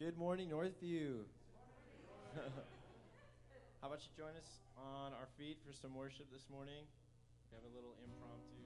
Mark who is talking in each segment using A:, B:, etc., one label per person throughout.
A: Good morning, Northview. How about you join us on our feet for some worship this morning? We have a little impromptu.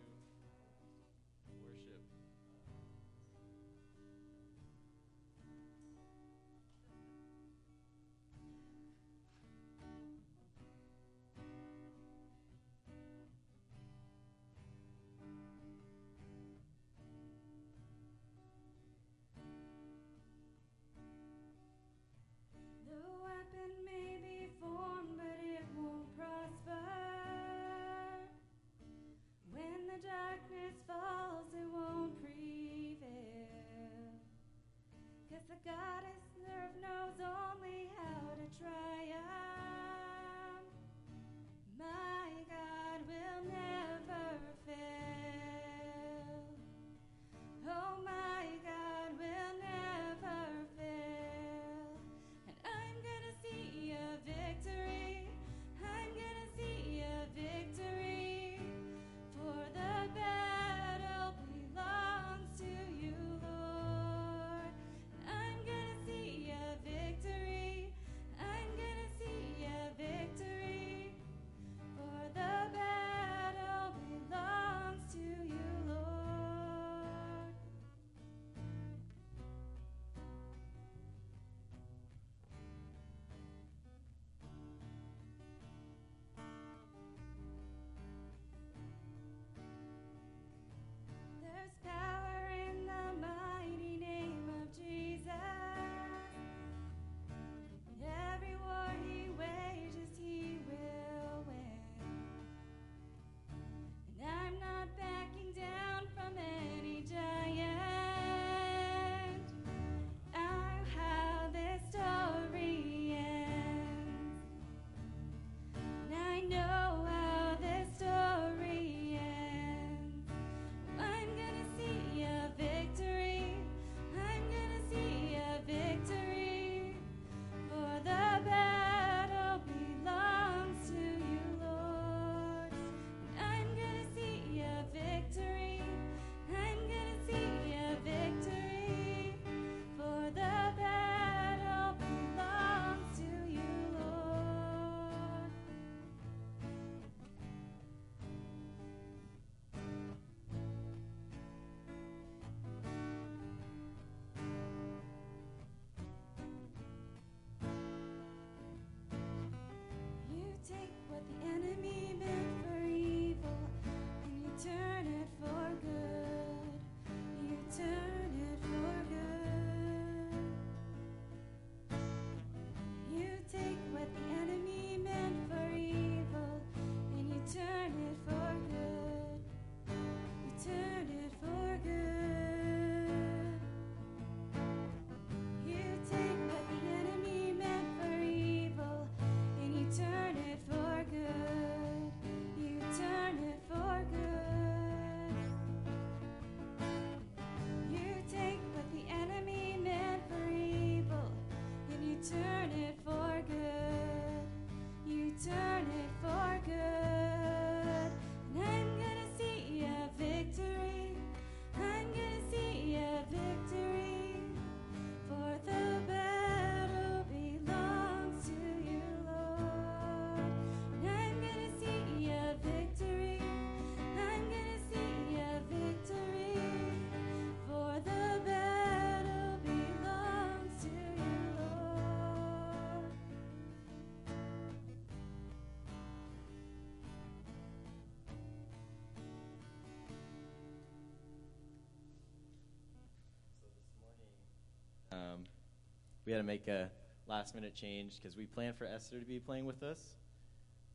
A: we had to make a last minute change because we planned for Esther to be playing with us,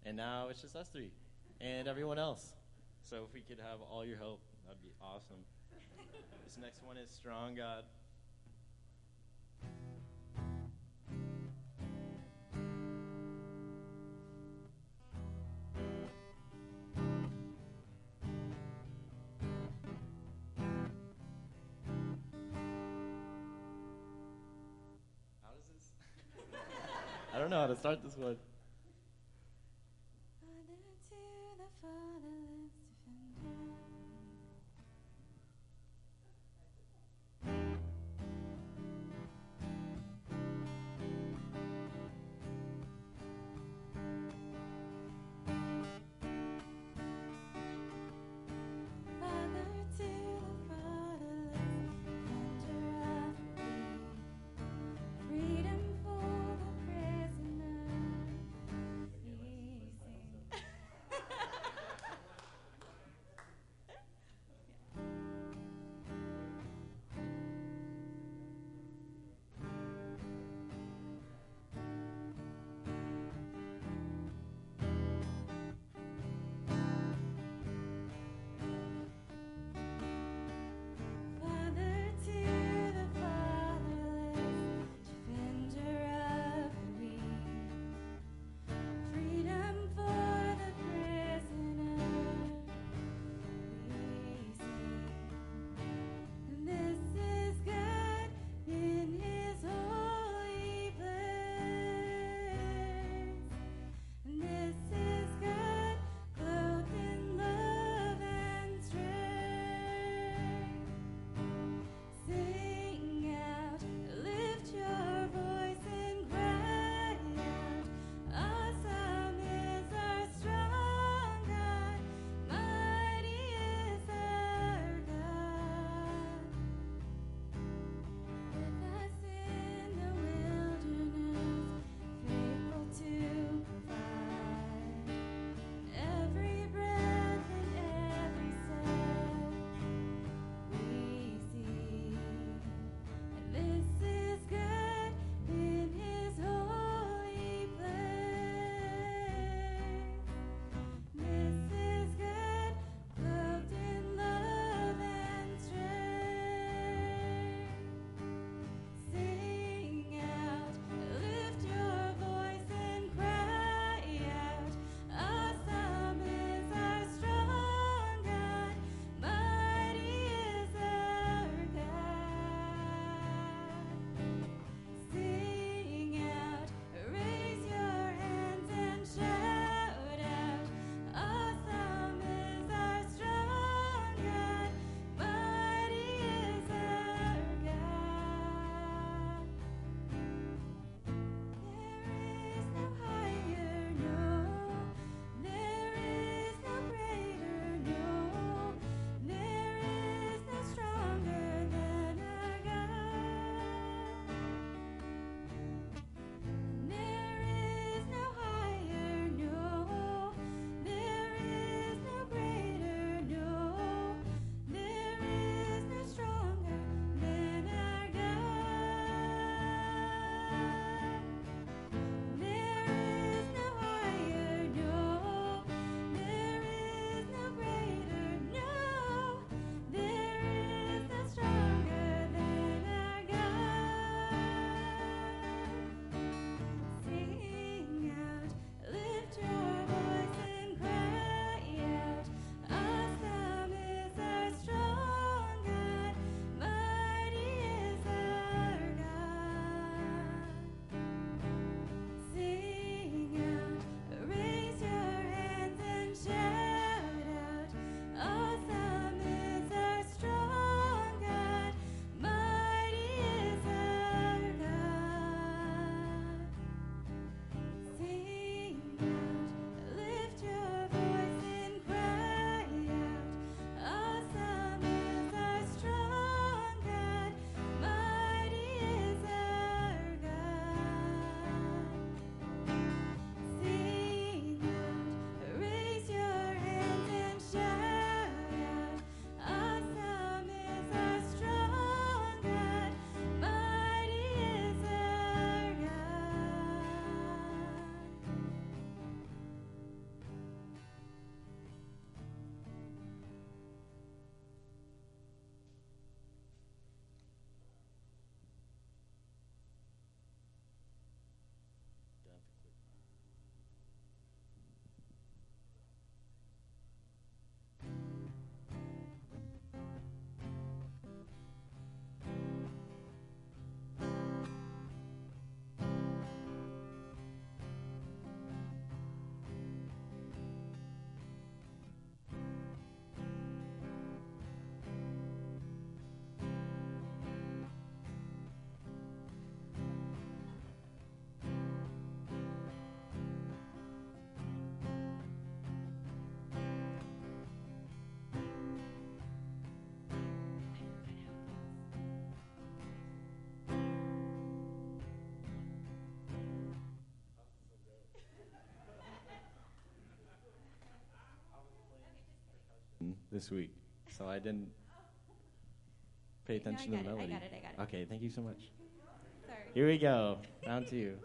A: and now it's just us three and everyone else. So if we could have all your help, that'd be awesome. this next one is Strong God. start this one. this week, so I didn't pay attention no,
B: to
A: the
B: melody. I got it, I got it.
A: Okay, thank you so much.
B: Sorry.
A: Here we go, Down to you.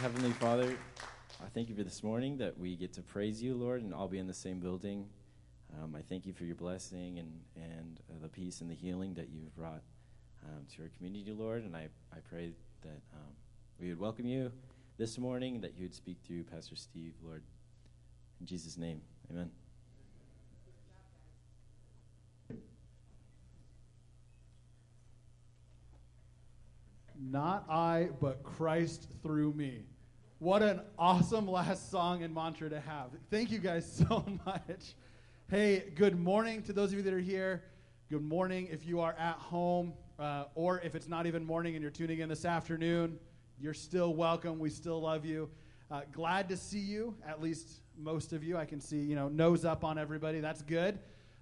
A: Heavenly Father, I thank you for this morning that we get to praise you, Lord, and all be in the same building. Um, I thank you for your blessing and, and uh, the peace and the healing that you've brought um, to our community, Lord. And I, I pray that um, we would welcome you this morning, that you would speak through Pastor Steve, Lord. In Jesus' name, amen.
C: Christ through me. What an awesome last song and mantra to have. Thank you guys so much. Hey, good morning to those of you that are here. Good morning if you are at home, uh, or if it's not even morning and you're tuning in this afternoon, you're still welcome. We still love you. Uh, glad to see you, at least most of you. I can see, you know, nose up on everybody. That's good.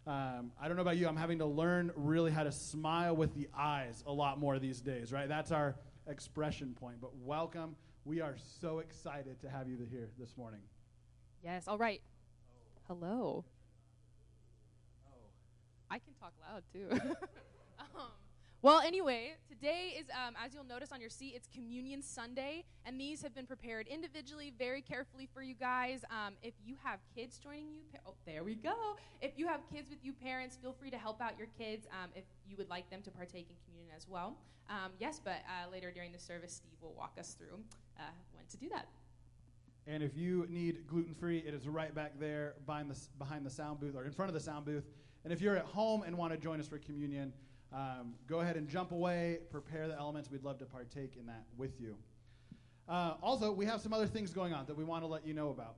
C: Um, I don't know about you. I'm having to learn really how to smile with the eyes a lot more these days, right? That's our expression point. But welcome. We are so excited to have you here this morning.
D: Yes. All right. Hello. Oh. I can talk loud too. um, well, anyway, today is, um, as you'll notice on your seat, it's Communion Sunday, and these have been prepared individually, very carefully for you guys. Um, if you have kids joining you, oh, there we go. If you have kids with you, parents, feel free to help out your kids um, if you would like them to partake in communion as well. Um, yes, but uh, later during the service, Steve will walk us through uh, when to do that.
C: And if you need gluten free, it is right back there behind the, behind the sound booth or in front of the sound booth. And if you're at home and want to join us for communion, um, go ahead and jump away, prepare the elements. We'd love to partake in that with you. Uh, also, we have some other things going on that we want to let you know about.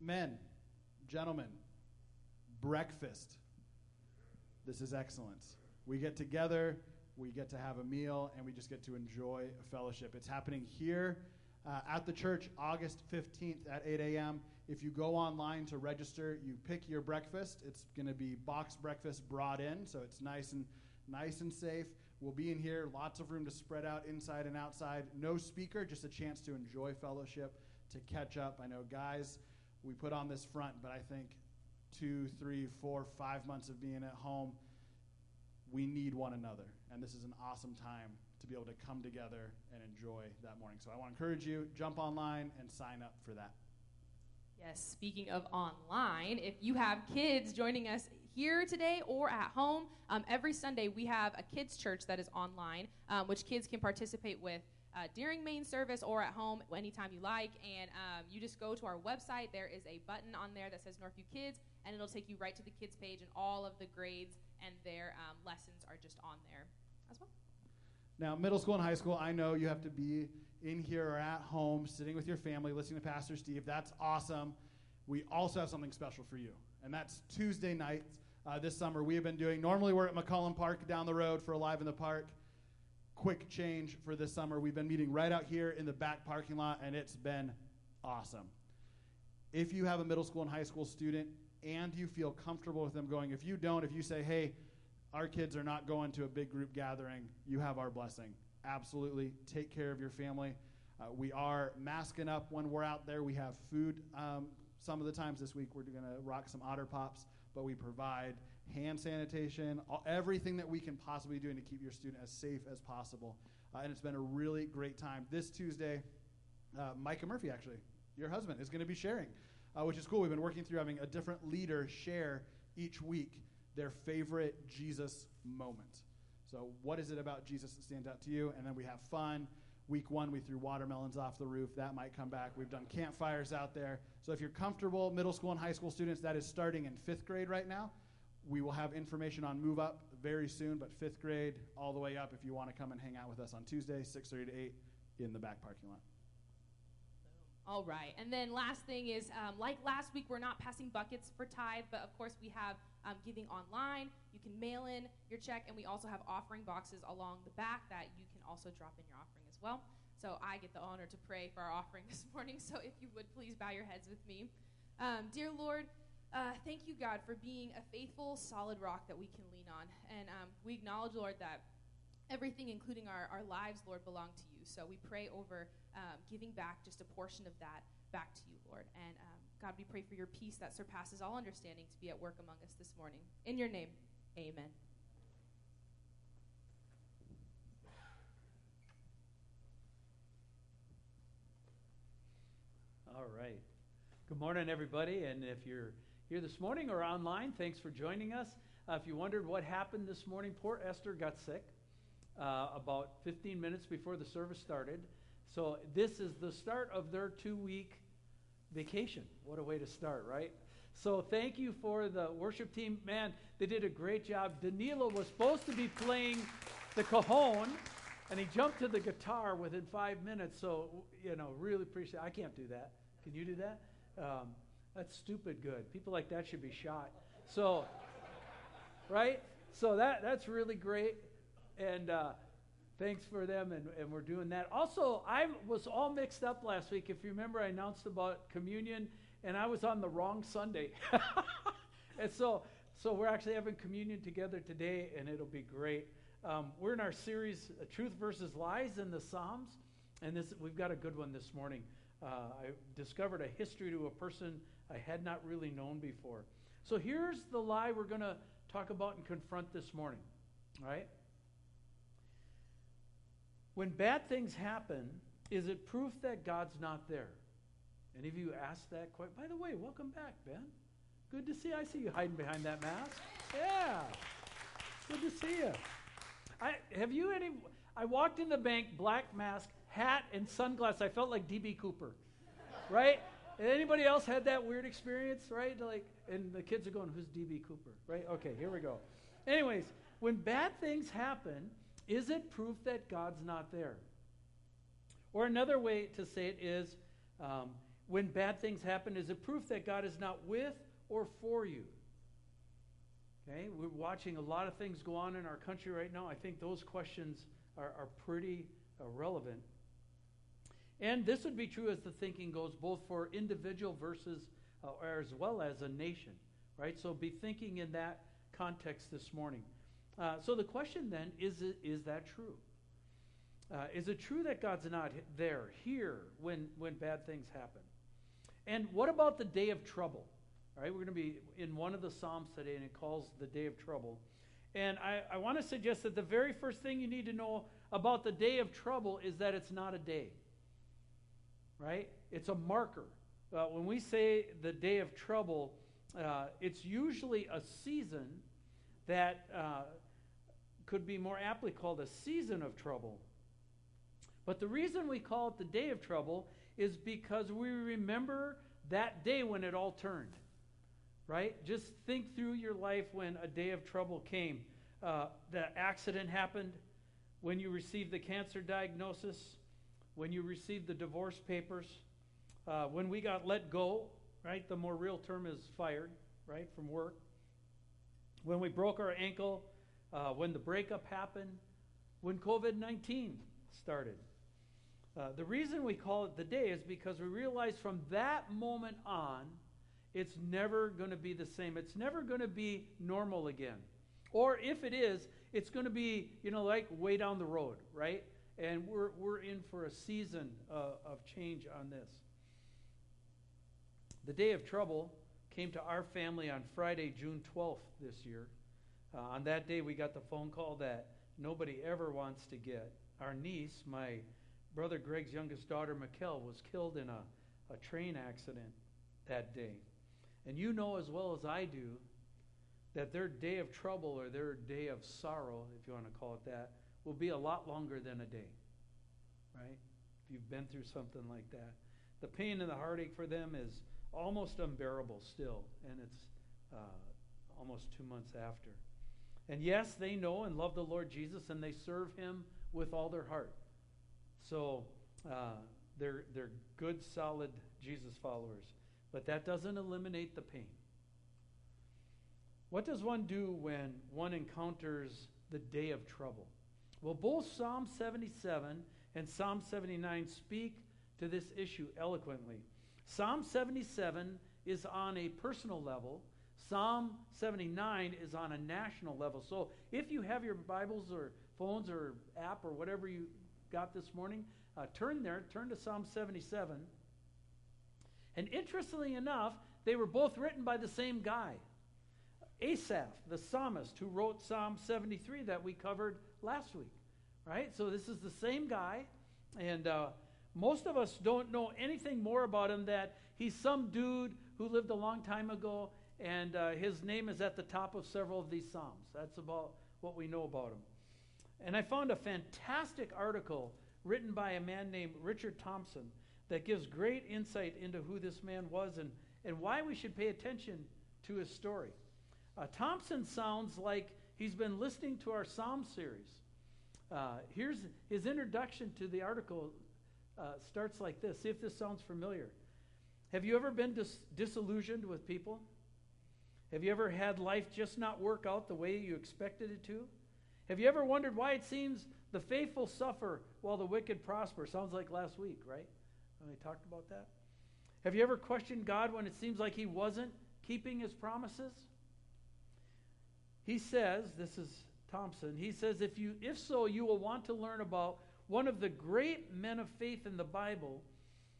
C: Men, gentlemen, breakfast. This is excellence. We get together, we get to have a meal, and we just get to enjoy a fellowship. It's happening here uh, at the church August 15th at 8 a.m. If you go online to register, you pick your breakfast. It's going to be box breakfast brought in, so it's nice and nice and safe. We'll be in here, lots of room to spread out inside and outside. No speaker, just a chance to enjoy fellowship, to catch up. I know, guys, we put on this front, but I think two, three, four, five months of being at home, we need one another. And this is an awesome time to be able to come together and enjoy that morning. So I want to encourage you, jump online and sign up for that.
D: Yes, speaking of online, if you have kids joining us here today or at home, um, every Sunday we have a kids' church that is online, um, which kids can participate with uh, during main service or at home anytime you like. And um, you just go to our website. There is a button on there that says Northview Kids, and it'll take you right to the kids page, and all of the grades and their um, lessons are just on there as well.
C: Now, middle school and high school, I know you have to be in here or at home, sitting with your family, listening to Pastor Steve. That's awesome. We also have something special for you, and that's Tuesday nights. Uh, this summer, we have been doing. Normally, we're at McCollum Park down the road for Alive in the Park. Quick change for this summer. We've been meeting right out here in the back parking lot, and it's been awesome. If you have a middle school and high school student and you feel comfortable with them going, if you don't, if you say, hey, our kids are not going to a big group gathering, you have our blessing. Absolutely. Take care of your family. Uh, we are masking up when we're out there. We have food. Um, some of the times this week, we're going to rock some Otter Pops, but we provide hand sanitation, all, everything that we can possibly do to keep your student as safe as possible. Uh, and it's been a really great time. This Tuesday, uh, Micah Murphy, actually, your husband, is going to be sharing, uh, which is cool. We've been working through having a different leader share each week their favorite Jesus moment. So, what is it about Jesus that stands out to you? And then we have fun. Week one, we threw watermelons off the roof. That might come back. We've done campfires out there. So, if you're comfortable, middle school and high school students, that is starting in fifth grade right now. We will have information on Move Up very soon, but fifth grade all the way up if you want to come and hang out with us on Tuesday, 6.30 to 8 in the back parking lot.
D: All right. And then last thing is, um, like last week, we're not passing buckets for tithe, but of course we have um, giving online. You can mail in your check, and we also have offering boxes along the back that you can also drop in your offering as well. So I get the honor to pray for our offering this morning. So if you would please bow your heads with me. Um, dear Lord, uh, thank you, God, for being a faithful, solid rock that we can lean on. And um, we acknowledge, Lord, that everything, including our, our lives, Lord, belong to you. So we pray over um, giving back just a portion of that back to you, Lord. And um, God, we pray for your peace that surpasses all understanding to be at work among us this morning. In your name, amen.
E: All right. Good morning, everybody. And if you're here this morning or online, thanks for joining us. Uh, if you wondered what happened this morning, poor Esther got sick uh, about 15 minutes before the service started. So this is the start of their two-week vacation. What a way to start, right? So thank you for the worship team. Man, they did a great job. Danilo was supposed to be playing the cajon, and he jumped to the guitar within five minutes. So you know, really appreciate. I can't do that. Can you do that? Um, That's stupid good. People like that should be shot. So, right? So that that's really great, and uh, thanks for them, and, and we're doing that. Also, I was all mixed up last week. If you remember, I announced about communion, and I was on the wrong Sunday, and so so we're actually having communion together today, and it'll be great. Um, we're in our series, uh, Truth versus Lies in the Psalms, and this we've got a good one this morning. Uh, I discovered a history to a person I had not really known before. So here's the lie we're going to talk about and confront this morning. All right? When bad things happen, is it proof that God's not there? Any of you asked that question? By the way, welcome back, Ben. Good to see you. I see you hiding behind that mask. Yeah. Good to see you. I have you any I walked in the bank, black mask, hat, and sunglasses. I felt like DB Cooper. Right? Anybody else had that weird experience, right? Like, and the kids are going, "Who's DB Cooper?" Right? Okay, here we go. Anyways, when bad things happen, is it proof that God's not there? Or another way to say it is, um, when bad things happen, is it proof that God is not with or for you? Okay, we're watching a lot of things go on in our country right now. I think those questions are, are pretty uh, relevant. And this would be true as the thinking goes, both for individual versus uh, as well as a nation, right? So be thinking in that context this morning. Uh, so the question then is: Is that true? Uh, is it true that God's not there, here, when when bad things happen? And what about the day of trouble? All right, we're going to be in one of the Psalms today, and it calls the day of trouble. And I, I want to suggest that the very first thing you need to know about the day of trouble is that it's not a day right? It's a marker. Uh, when we say the day of trouble, uh, it's usually a season that uh, could be more aptly called a season of trouble. But the reason we call it the day of trouble is because we remember that day when it all turned, right? Just think through your life when a day of trouble came. Uh, the accident happened, when you received the cancer diagnosis, when you received the divorce papers, uh, when we got let go, right? The more real term is fired, right, from work. When we broke our ankle, uh, when the breakup happened, when COVID 19 started. Uh, the reason we call it the day is because we realize from that moment on, it's never going to be the same. It's never going to be normal again. Or if it is, it's going to be, you know, like way down the road, right? And we're, we're in for a season uh, of change on this. The day of trouble came to our family on Friday, June 12th this year. Uh, on that day, we got the phone call that nobody ever wants to get. Our niece, my brother Greg's youngest daughter, Mikkel, was killed in a, a train accident that day. And you know as well as I do that their day of trouble or their day of sorrow, if you want to call it that, will be a lot longer than a day, right? If you've been through something like that. The pain and the heartache for them is almost unbearable still, and it's uh, almost two months after. And yes, they know and love the Lord Jesus, and they serve Him with all their heart. So uh, they're, they're good, solid Jesus followers. But that doesn't eliminate the pain. What does one do when one encounters the day of trouble? Well, both Psalm 77 and Psalm 79 speak to this issue eloquently. Psalm 77 is on a personal level. Psalm 79 is on a national level. So if you have your Bibles or phones or app or whatever you got this morning, uh, turn there, turn to Psalm 77. And interestingly enough, they were both written by the same guy. Asaph, the psalmist who wrote Psalm 73 that we covered last week, right? So this is the same guy, and uh, most of us don't know anything more about him that he's some dude who lived a long time ago, and uh, his name is at the top of several of these psalms. That's about what we know about him. And I found a fantastic article written by a man named Richard Thompson that gives great insight into who this man was and, and why we should pay attention to his story. Uh, Thompson sounds like he's been listening to our Psalm series. Uh, here's his introduction to the article uh, starts like this. See if this sounds familiar. Have you ever been dis- disillusioned with people? Have you ever had life just not work out the way you expected it to? Have you ever wondered why it seems the faithful suffer while the wicked prosper? Sounds like last week, right? When we talked about that. Have you ever questioned God when it seems like He wasn't keeping His promises? He says, this is Thompson, he says, if, you, if so, you will want to learn about one of the great men of faith in the Bible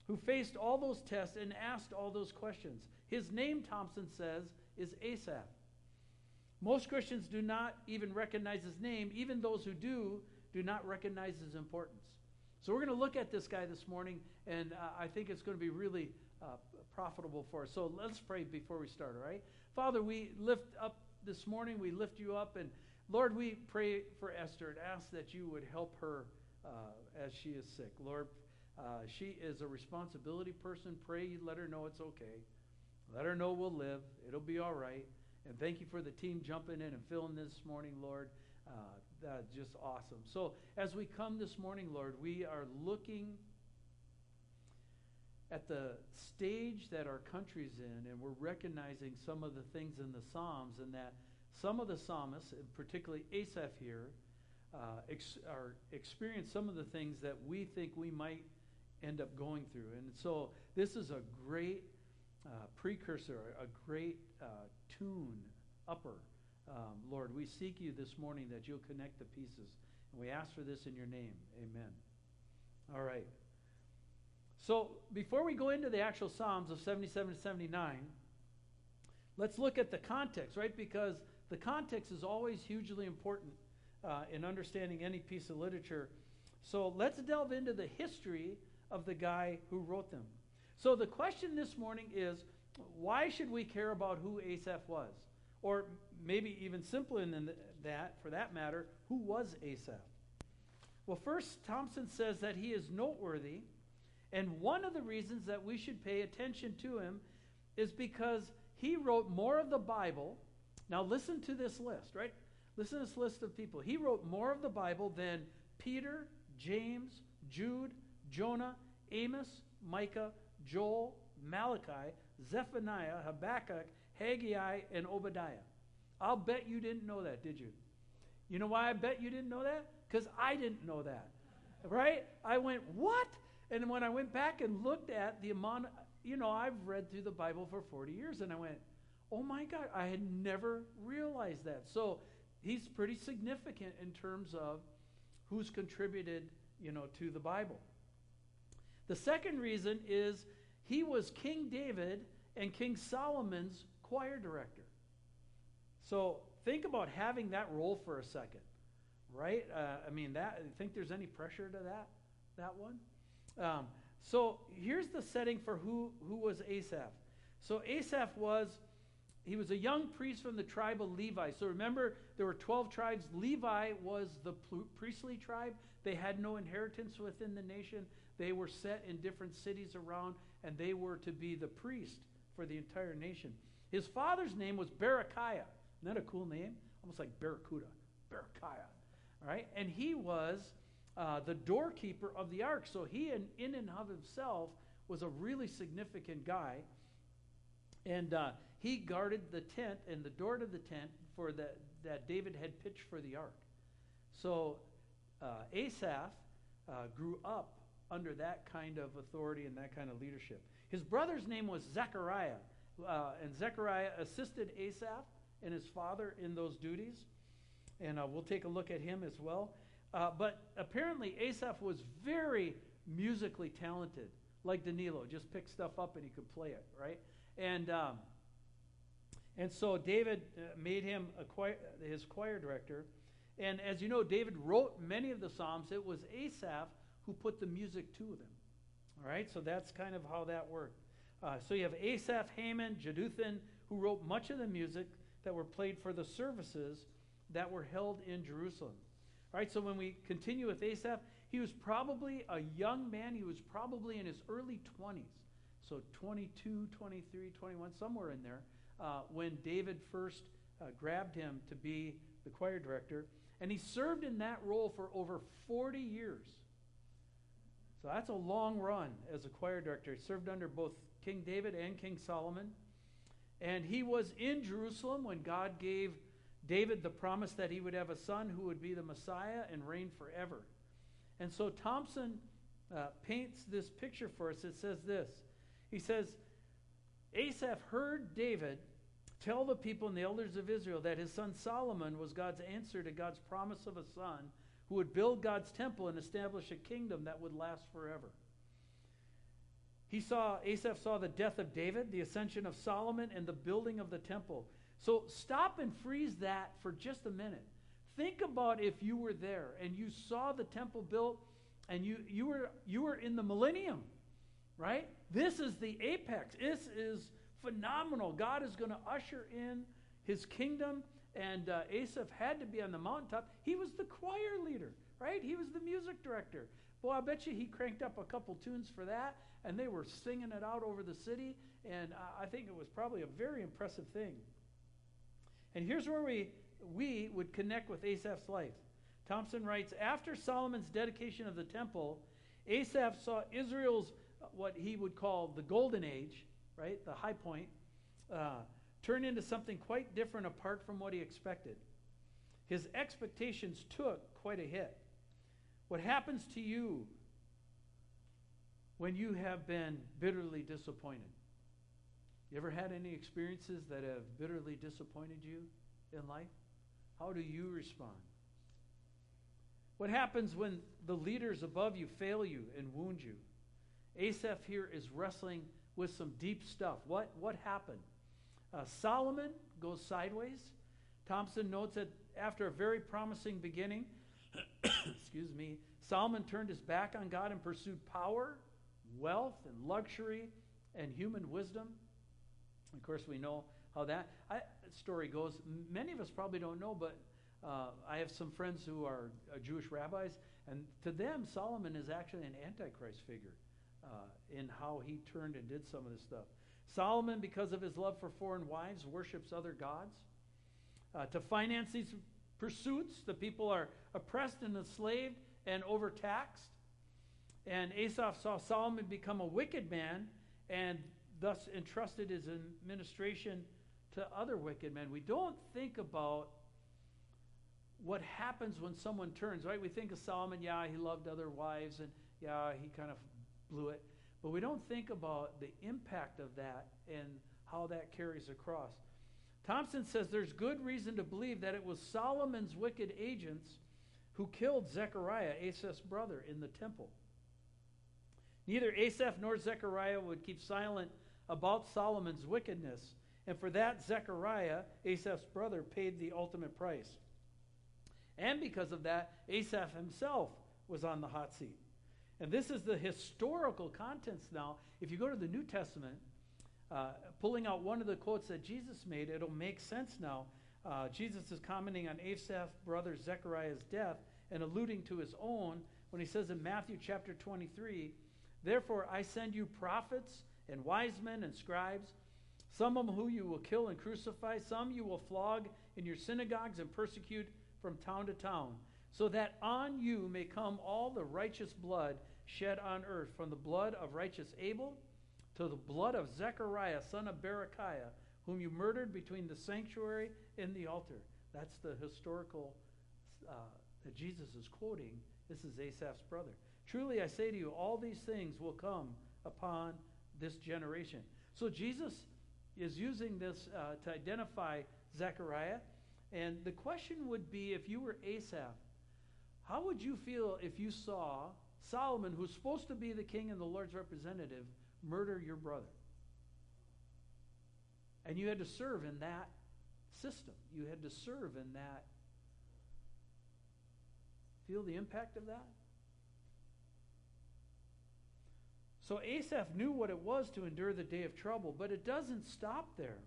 E: who faced all those tests and asked all those questions. His name, Thompson says, is Asaph. Most Christians do not even recognize his name. Even those who do, do not recognize his importance. So we're going to look at this guy this morning, and uh, I think it's going to be really uh, profitable for us. So let's pray before we start, all right? Father, we lift up this morning, we lift you up, and Lord, we pray for Esther and ask that you would help her uh, as she is sick. Lord, uh, she is a responsibility person. Pray you let her know it's okay. Let her know we'll live. It'll be all right. And thank you for the team jumping in and filling this morning, Lord. Uh, that's just awesome. So, as we come this morning, Lord, we are looking at the stage that our country's in, and we're recognizing some of the things in the Psalms, and that some of the psalmists, and particularly Asaph here, uh, ex- are experience some of the things that we think we might end up going through. And so, this is a great uh, precursor, a great uh, tune upper. Um, Lord, we seek you this morning that you'll connect the pieces. And we ask for this in your name. Amen. All right. So before we go into the actual Psalms of 77 to 79, let's look at the context, right? Because the context is always hugely important uh, in understanding any piece of literature. So let's delve into the history of the guy who wrote them. So the question this morning is why should we care about who Asaph was? Or maybe even simpler than that, for that matter, who was Asaph? Well, first, Thompson says that he is noteworthy and one of the reasons that we should pay attention to him is because he wrote more of the Bible. Now, listen to this list, right? Listen to this list of people. He wrote more of the Bible than Peter, James, Jude, Jonah, Amos, Micah, Joel, Malachi, Zephaniah, Habakkuk, Haggai, and Obadiah. I'll bet you didn't know that, did you? You know why I bet you didn't know that? Because I didn't know that. Right? I went, what? And when I went back and looked at the amount, you know, I've read through the Bible for 40 years, and I went, oh my God, I had never realized that. So he's pretty significant in terms of who's contributed, you know, to the Bible. The second reason is he was King David and King Solomon's choir director. So think about having that role for a second, right? Uh, I mean, that. Think there's any pressure to that? That one? Um, so here's the setting for who, who was Asaph. So Asaph was, he was a young priest from the tribe of Levi. So remember, there were 12 tribes. Levi was the priestly tribe. They had no inheritance within the nation. They were set in different cities around, and they were to be the priest for the entire nation. His father's name was Berechiah. Isn't that a cool name? Almost like Barracuda. Berechiah. All right? And he was uh, the doorkeeper of the ark. So he, in, in and of himself, was a really significant guy. And uh, he guarded the tent and the door to the tent for the, that David had pitched for the ark. So uh, Asaph uh, grew up under that kind of authority and that kind of leadership. His brother's name was Zechariah, uh, and Zechariah assisted Asaph and his father in those duties. And uh, we'll take a look at him as well. Uh, but apparently, Asaph was very musically talented, like Danilo. Just picked stuff up and he could play it, right? And um, and so David uh, made him choir, his choir director. And as you know, David wrote many of the Psalms. It was Asaph who put the music to them. All right, so that's kind of how that worked. Uh, so you have Asaph, Heman, Jeduthun, who wrote much of the music that were played for the services that were held in Jerusalem. All right, so when we continue with Asaph, he was probably a young man. He was probably in his early 20s. So 22, 23, 21, somewhere in there, uh, when David first uh, grabbed him to be the choir director. And he served in that role for over 40 years. So that's a long run as a choir director. He served under both King David and King Solomon. And he was in Jerusalem when God gave David the promise that he would have a son who would be the Messiah and reign forever. And so Thompson uh, paints this picture for us. It says this He says, Asaph heard David tell the people and the elders of Israel that his son Solomon was God's answer to God's promise of a son who would build God's temple and establish a kingdom that would last forever. He saw, Asaph saw the death of David, the ascension of Solomon, and the building of the temple. So stop and freeze that for just a minute. Think about if you were there and you saw the temple built and you, you, were, you were in the millennium, right? This is the apex. This is phenomenal. God is going to usher in his kingdom, and uh, Asaph had to be on the mountaintop. He was the choir leader, right? He was the music director. Boy, I bet you he cranked up a couple tunes for that, and they were singing it out over the city, and I think it was probably a very impressive thing. And here's where we, we would connect with Asaph's life. Thompson writes After Solomon's dedication of the temple, Asaph saw Israel's, uh, what he would call the golden age, right, the high point, uh, turn into something quite different apart from what he expected. His expectations took quite a hit. What happens to you when you have been bitterly disappointed? You ever had any experiences that have bitterly disappointed you in life? How do you respond? What happens when the leaders above you fail you and wound you? Asaph here is wrestling with some deep stuff. What, what happened? Uh, Solomon goes sideways. Thompson notes that after a very promising beginning, excuse me, Solomon turned his back on God and pursued power, wealth, and luxury, and human wisdom. Of course, we know how that I, story goes. Many of us probably don't know, but uh, I have some friends who are uh, Jewish rabbis, and to them, Solomon is actually an antichrist figure uh, in how he turned and did some of this stuff. Solomon, because of his love for foreign wives, worships other gods. Uh, to finance these pursuits, the people are oppressed and enslaved and overtaxed. And Asaph saw Solomon become a wicked man and thus entrusted his administration to other wicked men. We don't think about what happens when someone turns, right? We think of Solomon, yeah, he loved other wives, and yeah, he kind of blew it. But we don't think about the impact of that and how that carries across. Thompson says there's good reason to believe that it was Solomon's wicked agents who killed Zechariah, Asaph's brother, in the temple. Neither Asaph nor Zechariah would keep silent about Solomon's wickedness, and for that, Zechariah, Asaph's brother, paid the ultimate price. And because of that, Asaph himself was on the hot seat. And this is the historical contents now. If you go to the New Testament, uh, pulling out one of the quotes that Jesus made, it'll make sense now. Uh, Jesus is commenting on Asaph's brother Zechariah's death and alluding to his own when he says in Matthew chapter 23, Therefore I send you prophets and wise men and scribes, some of whom you will kill and crucify, some you will flog in your synagogues and persecute from town to town, so that on you may come all the righteous blood shed on earth, from the blood of righteous Abel to the blood of Zechariah, son of Berechiah, whom you murdered between the sanctuary and the altar. That's the historical uh, that Jesus is quoting. This is Asaph's brother. Truly, I say to you, all these things will come upon this generation. So Jesus is using this uh, to identify Zechariah and the question would be if you were Asaph, how would you feel if you saw Solomon, who's supposed to be the king and the Lord's representative, murder your brother? And you had to serve in that system. You had to serve in that. Feel the impact of that? So Asaph knew what it was to endure the day of trouble, but it doesn't stop there.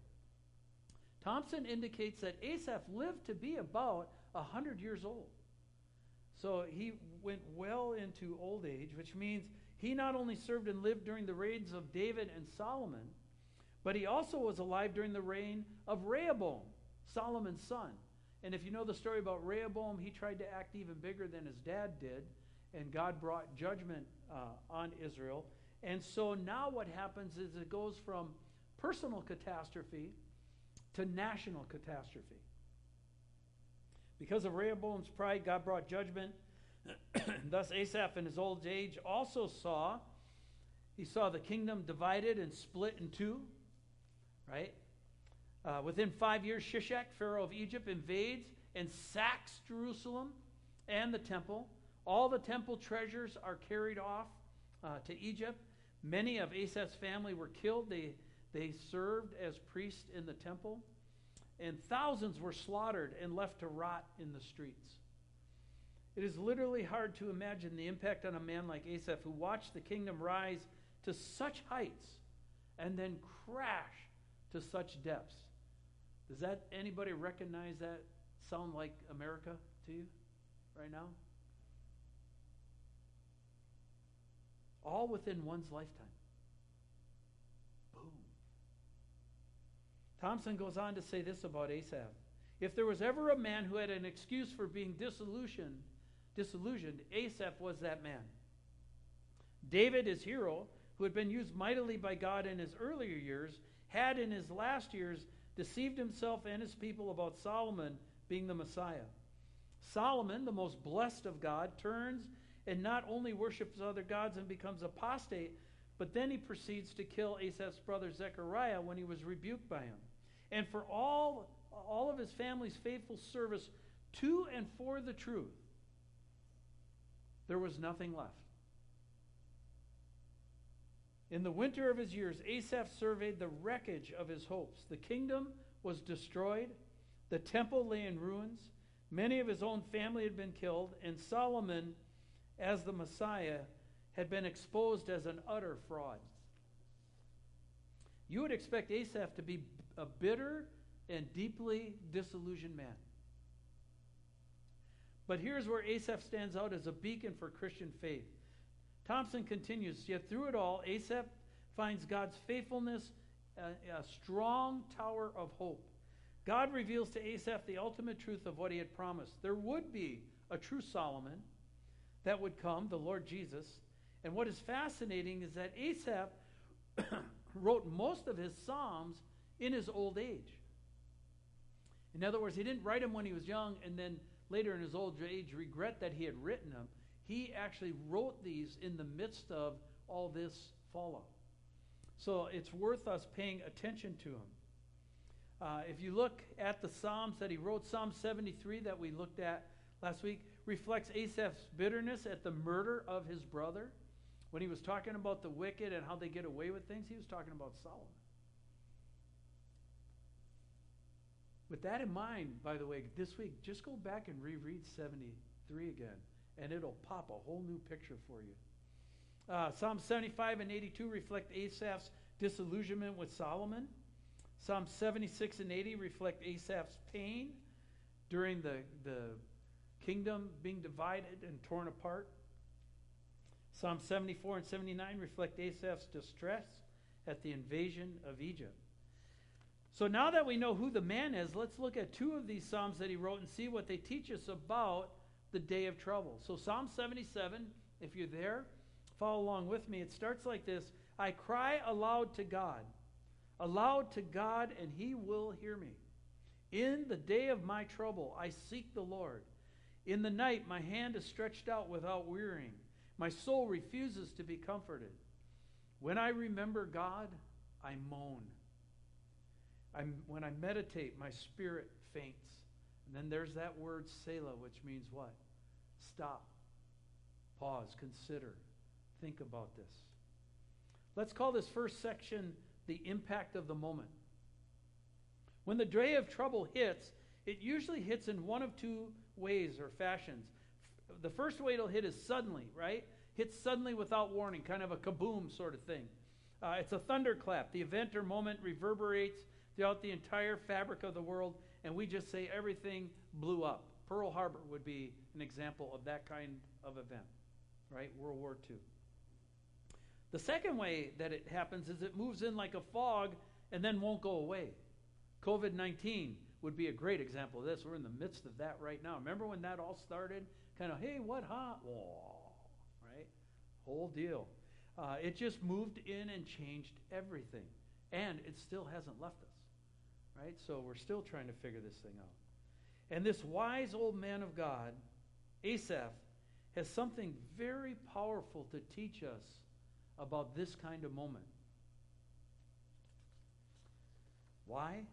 E: Thompson indicates that Asaph lived to be about 100 years old. So he went well into old age, which means he not only served and lived during the reigns of David and Solomon, but he also was alive during the reign of Rehoboam, Solomon's son. And if you know the story about Rehoboam, he tried to act even bigger than his dad did, and God brought judgment uh, on Israel. And so now what happens is it goes from personal catastrophe to national catastrophe. Because of Rehoboam's pride, God brought judgment. Thus, Asaph in his old age also saw, he saw the kingdom divided and split in two, right? Uh, within five years, Shishak, Pharaoh of Egypt, invades and sacks Jerusalem and the temple. All the temple treasures are carried off uh, to Egypt. Many of Asaph's family were killed. They, they served as priests in the temple and thousands were slaughtered and left to rot in the streets. It is literally hard to imagine the impact on a man like Asaph who watched the kingdom rise to such heights and then crash to such depths. Does that anybody recognize that sound like America to you right now? All within one's lifetime. Thompson goes on to say this about Asaph. If there was ever a man who had an excuse for being disillusioned, disillusioned, Asaph was that man. David, his hero, who had been used mightily by God in his earlier years, had in his last years deceived himself and his people about Solomon being the Messiah. Solomon, the most blessed of God, turns and not only worships other gods and becomes apostate, but then he proceeds to kill Asaph's brother Zechariah when he was rebuked by him. And for all, all of his family's faithful service to and for the truth, there was nothing left. In the winter of his years, Asaph surveyed the wreckage of his hopes. The kingdom was destroyed, the temple lay in ruins, many of his own family had been killed, and Solomon, as the Messiah, had been exposed as an utter fraud. You would expect Asaph to be a bitter and deeply disillusioned man. But here's where Asaph stands out as a beacon for Christian faith. Thompson continues, yet through it all, Asaph finds God's faithfulness a, a strong tower of hope. God reveals to Asaph the ultimate truth of what he had promised. There would be a true Solomon that would come, the Lord Jesus, and what is fascinating is that Asaph wrote most of his Psalms in his old age. In other words, he didn't write them when he was young and then later in his old age regret that he had written them. He actually wrote these in the midst of all this fallout. So it's worth us paying attention to him. Uh, if you look at the Psalms that he wrote, Psalm 73 that we looked at last week reflects Asaph's bitterness at the murder of his brother. When he was talking about the wicked and how they get away with things, he was talking about Solomon. With that in mind, by the way, this week, just go back and reread 73 again, and it'll pop a whole new picture for you. Uh, Psalm 75 and 82 reflect Asaph's disillusionment with Solomon. Psalm 76 and 80 reflect Asaph's pain during the, the kingdom being divided and torn apart. Psalm 74 and 79 reflect Asaph's distress at the invasion of Egypt. So now that we know who the man is, let's look at two of these Psalms that he wrote and see what they teach us about the day of trouble. So, Psalm 77, if you're there, follow along with me. It starts like this I cry aloud to God, aloud to God, and he will hear me. In the day of my trouble, I seek the Lord. In the night, my hand is stretched out without wearying. My soul refuses to be comforted. When I remember God, I moan. I'm, when I meditate, my spirit faints. And then there's that word Selah, which means what? Stop, pause, consider, think about this. Let's call this first section the impact of the moment. When the day of trouble hits, it usually hits in one of two ways or fashions. The first way it'll hit is suddenly, right? Hits suddenly without warning, kind of a kaboom sort of thing. Uh, it's a thunderclap. The event or moment reverberates throughout the entire fabric of the world, and we just say everything blew up. Pearl Harbor would be an example of that kind of event, right? World War II. The second way that it happens is it moves in like a fog and then won't go away. COVID 19 would be a great example of this. We're in the midst of that right now. Remember when that all started? Kind of, hey, what? Whoa, right? Whole deal. Uh, it just moved in and changed everything. And it still hasn't left us. Right? So we're still trying to figure this thing out. And this wise old man of God, Asaph, has something very powerful to teach us about this kind of moment. Why?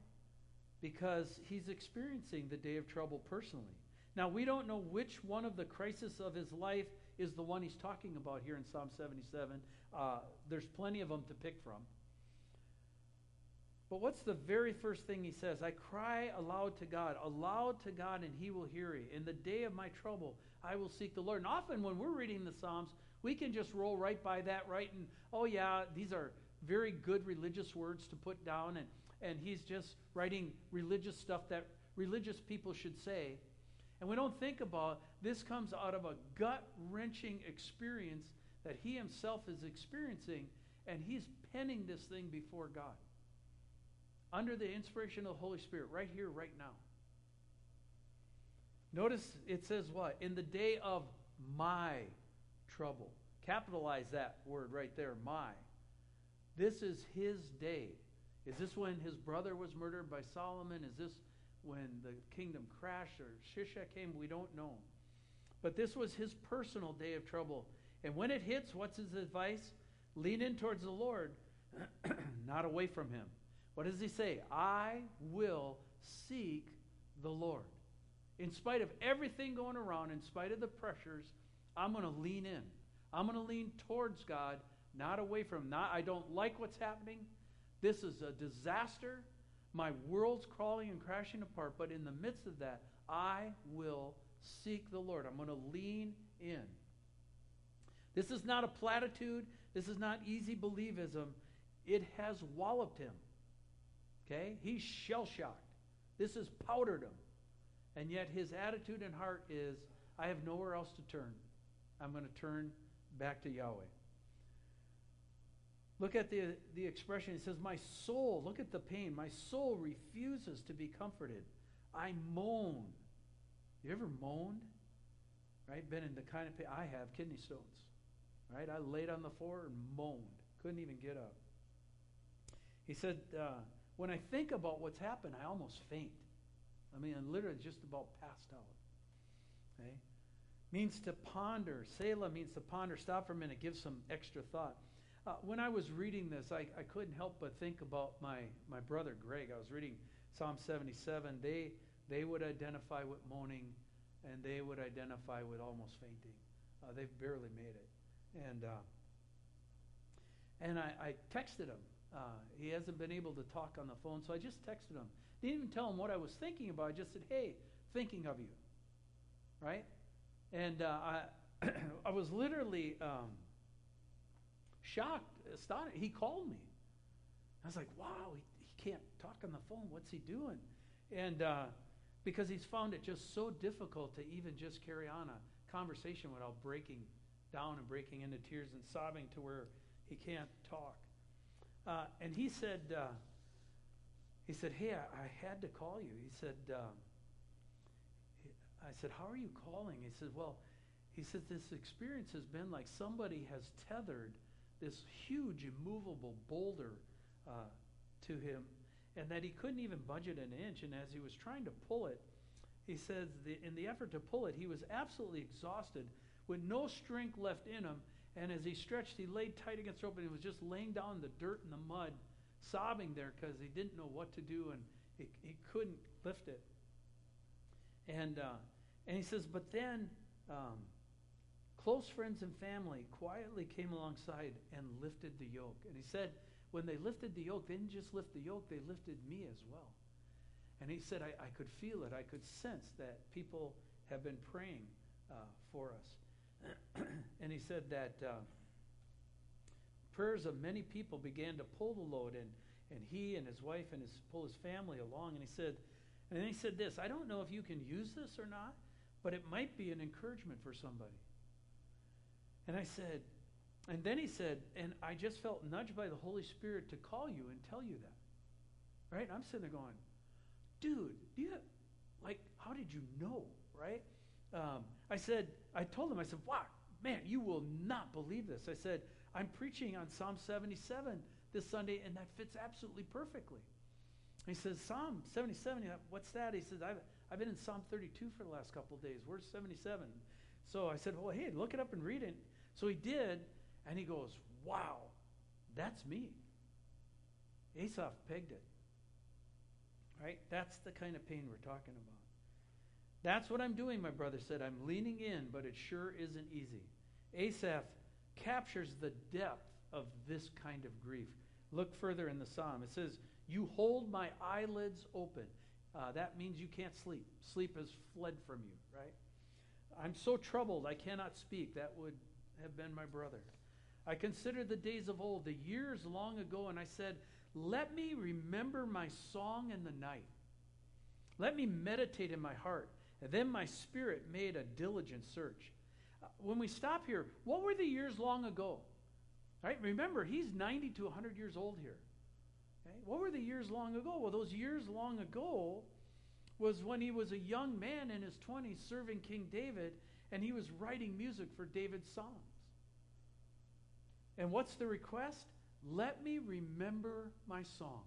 E: Because he's experiencing the day of trouble personally. Now, we don't know which one of the crises of his life is the one he's talking about here in Psalm 77. Uh, there's plenty of them to pick from. But what's the very first thing he says? I cry aloud to God, aloud to God, and he will hear me. In the day of my trouble, I will seek the Lord. And often when we're reading the Psalms, we can just roll right by that, right? And, oh, yeah, these are very good religious words to put down. And, and he's just writing religious stuff that religious people should say. And we don't think about this comes out of a gut wrenching experience that he himself is experiencing, and he's penning this thing before God under the inspiration of the Holy Spirit right here, right now. Notice it says what? In the day of my trouble. Capitalize that word right there, my. This is his day. Is this when his brother was murdered by Solomon? Is this when the kingdom crashed or Shishak came? We don't know. But this was his personal day of trouble. And when it hits, what's his advice? Lean in towards the Lord, not away from him. What does he say? I will seek the Lord. In spite of everything going around, in spite of the pressures, I'm going to lean in. I'm going to lean towards God, not away from him. Not I don't like what's happening. This is a disaster. My world's crawling and crashing apart, but in the midst of that, I will seek the Lord. I'm going to lean in. This is not a platitude. This is not easy believism. It has walloped him. Okay? He's shell shocked. This has powdered him. And yet his attitude and heart is I have nowhere else to turn. I'm going to turn back to Yahweh. Look at the, the expression. It says, My soul, look at the pain. My soul refuses to be comforted. I moan. You ever moaned? Right? Been in the kind of pain. I have kidney stones. Right? I laid on the floor and moaned. Couldn't even get up. He said, uh, when I think about what's happened, I almost faint. I mean, I'm literally just about passed out. Okay? Means to ponder. Selah means to ponder. Stop for a minute. Give some extra thought. Uh, when I was reading this, I, I couldn't help but think about my, my brother Greg. I was reading Psalm 77. They, they would identify with moaning, and they would identify with almost fainting. Uh, they've barely made it. And, uh, and I, I texted him uh, he hasn't been able to talk on the phone, so I just texted him. Didn't even tell him what I was thinking about. I just said, "Hey, thinking of you." Right? And uh, I, I was literally um, shocked, astonished. He called me. I was like, "Wow, he, he can't talk on the phone. What's he doing?" And uh, because he's found it just so difficult to even just carry on a conversation without breaking down and breaking into tears and sobbing to where he can't talk. Uh, and he said, uh, he said, hey, I, I, had to call you. He said, um, I said, how are you calling? He said, well, he said, this experience has been like somebody has tethered this huge immovable boulder uh, to him and that he couldn't even budget an inch. And as he was trying to pull it, he says, the, in the effort to pull it, he was absolutely exhausted with no strength left in him. And as he stretched, he laid tight against the rope and he was just laying down in the dirt and the mud, sobbing there because he didn't know what to do and he, he couldn't lift it. And, uh, and he says, but then um, close friends and family quietly came alongside and lifted the yoke. And he said, when they lifted the yoke, they didn't just lift the yoke, they lifted me as well. And he said, I, I could feel it. I could sense that people have been praying uh, for us. And he said that uh, prayers of many people began to pull the load, and, and he and his wife and his pull his family along. And he said, and then he said this: I don't know if you can use this or not, but it might be an encouragement for somebody. And I said, and then he said, and I just felt nudged by the Holy Spirit to call you and tell you that. Right? And I'm sitting there going, dude, do you have, like, how did you know? Right? Um, I said, I told him, I said, wow, man, you will not believe this. I said, I'm preaching on Psalm 77 this Sunday, and that fits absolutely perfectly. He says, Psalm 77, what's that? He says, I've, I've been in Psalm 32 for the last couple of days. Where's 77? So I said, well, hey, look it up and read it. So he did, and he goes, wow, that's me. Asaph pegged it. Right? That's the kind of pain we're talking about. That's what I'm doing, my brother said. I'm leaning in, but it sure isn't easy. Asaph captures the depth of this kind of grief. Look further in the psalm. It says, You hold my eyelids open. Uh, that means you can't sleep. Sleep has fled from you, right? I'm so troubled I cannot speak. That would have been my brother. I considered the days of old, the years long ago, and I said, Let me remember my song in the night. Let me meditate in my heart. Then my spirit made a diligent search. Uh, when we stop here, what were the years long ago? Right? Remember, he's 90 to 100 years old here. Okay? What were the years long ago? Well, those years long ago was when he was a young man in his 20s serving King David, and he was writing music for David's songs. And what's the request? Let me remember my song.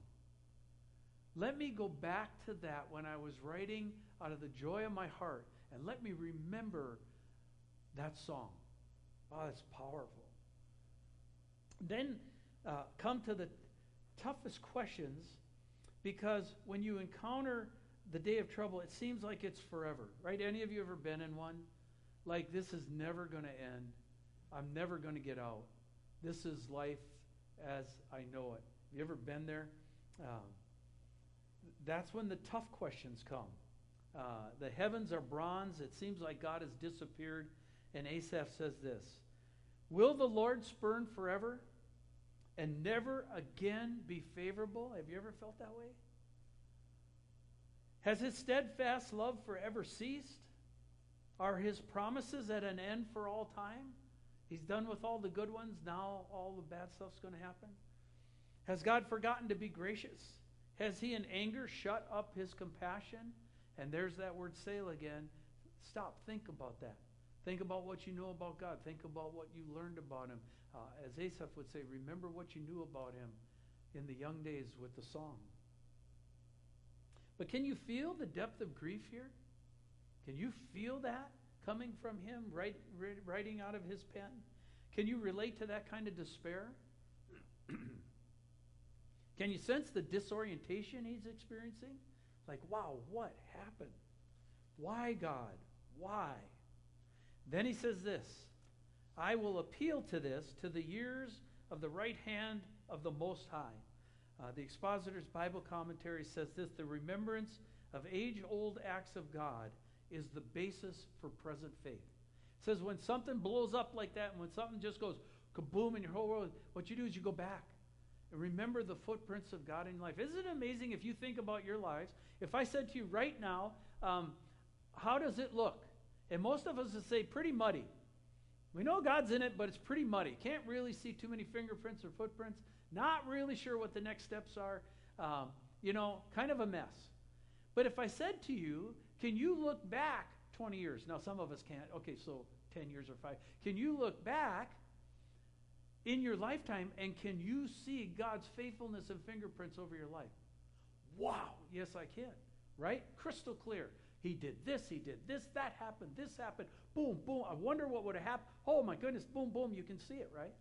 E: Let me go back to that when I was writing out of the joy of my heart, and let me remember that song. Oh, that's powerful. Then uh, come to the toughest questions because when you encounter the day of trouble, it seems like it's forever, right? Any of you ever been in one? Like, this is never going to end. I'm never going to get out. This is life as I know it. Have you ever been there? Um, that's when the tough questions come. Uh, the heavens are bronze. It seems like God has disappeared. And Asaph says this Will the Lord spurn forever and never again be favorable? Have you ever felt that way? Has his steadfast love forever ceased? Are his promises at an end for all time? He's done with all the good ones. Now all the bad stuff's going to happen. Has God forgotten to be gracious? Has he in anger shut up his compassion? And there's that word "Selah" again. Stop. Think about that. Think about what you know about God. Think about what you learned about him. Uh, as Asaph would say, remember what you knew about him in the young days with the song. But can you feel the depth of grief here? Can you feel that coming from him, write, writing out of his pen? Can you relate to that kind of despair? Can you sense the disorientation he's experiencing? Like, wow, what happened? Why, God? Why? Then he says this I will appeal to this, to the years of the right hand of the Most High. Uh, the Expositor's Bible commentary says this the remembrance of age old acts of God is the basis for present faith. It says when something blows up like that, and when something just goes kaboom in your whole world, what you do is you go back remember the footprints of God in your life. Isn't it amazing if you think about your lives? If I said to you right now, um, how does it look? And most of us would say pretty muddy. We know God's in it, but it's pretty muddy. Can't really see too many fingerprints or footprints. Not really sure what the next steps are. Um, you know, kind of a mess. But if I said to you, can you look back 20 years? Now, some of us can't. Okay, so 10 years or five. Can you look back in your lifetime and can you see God's faithfulness and fingerprints over your life? Wow, yes, I can. Right? Crystal clear. He did this, he did this, that happened, this happened, boom, boom. I wonder what would have happened. Oh my goodness, boom, boom. You can see it, right?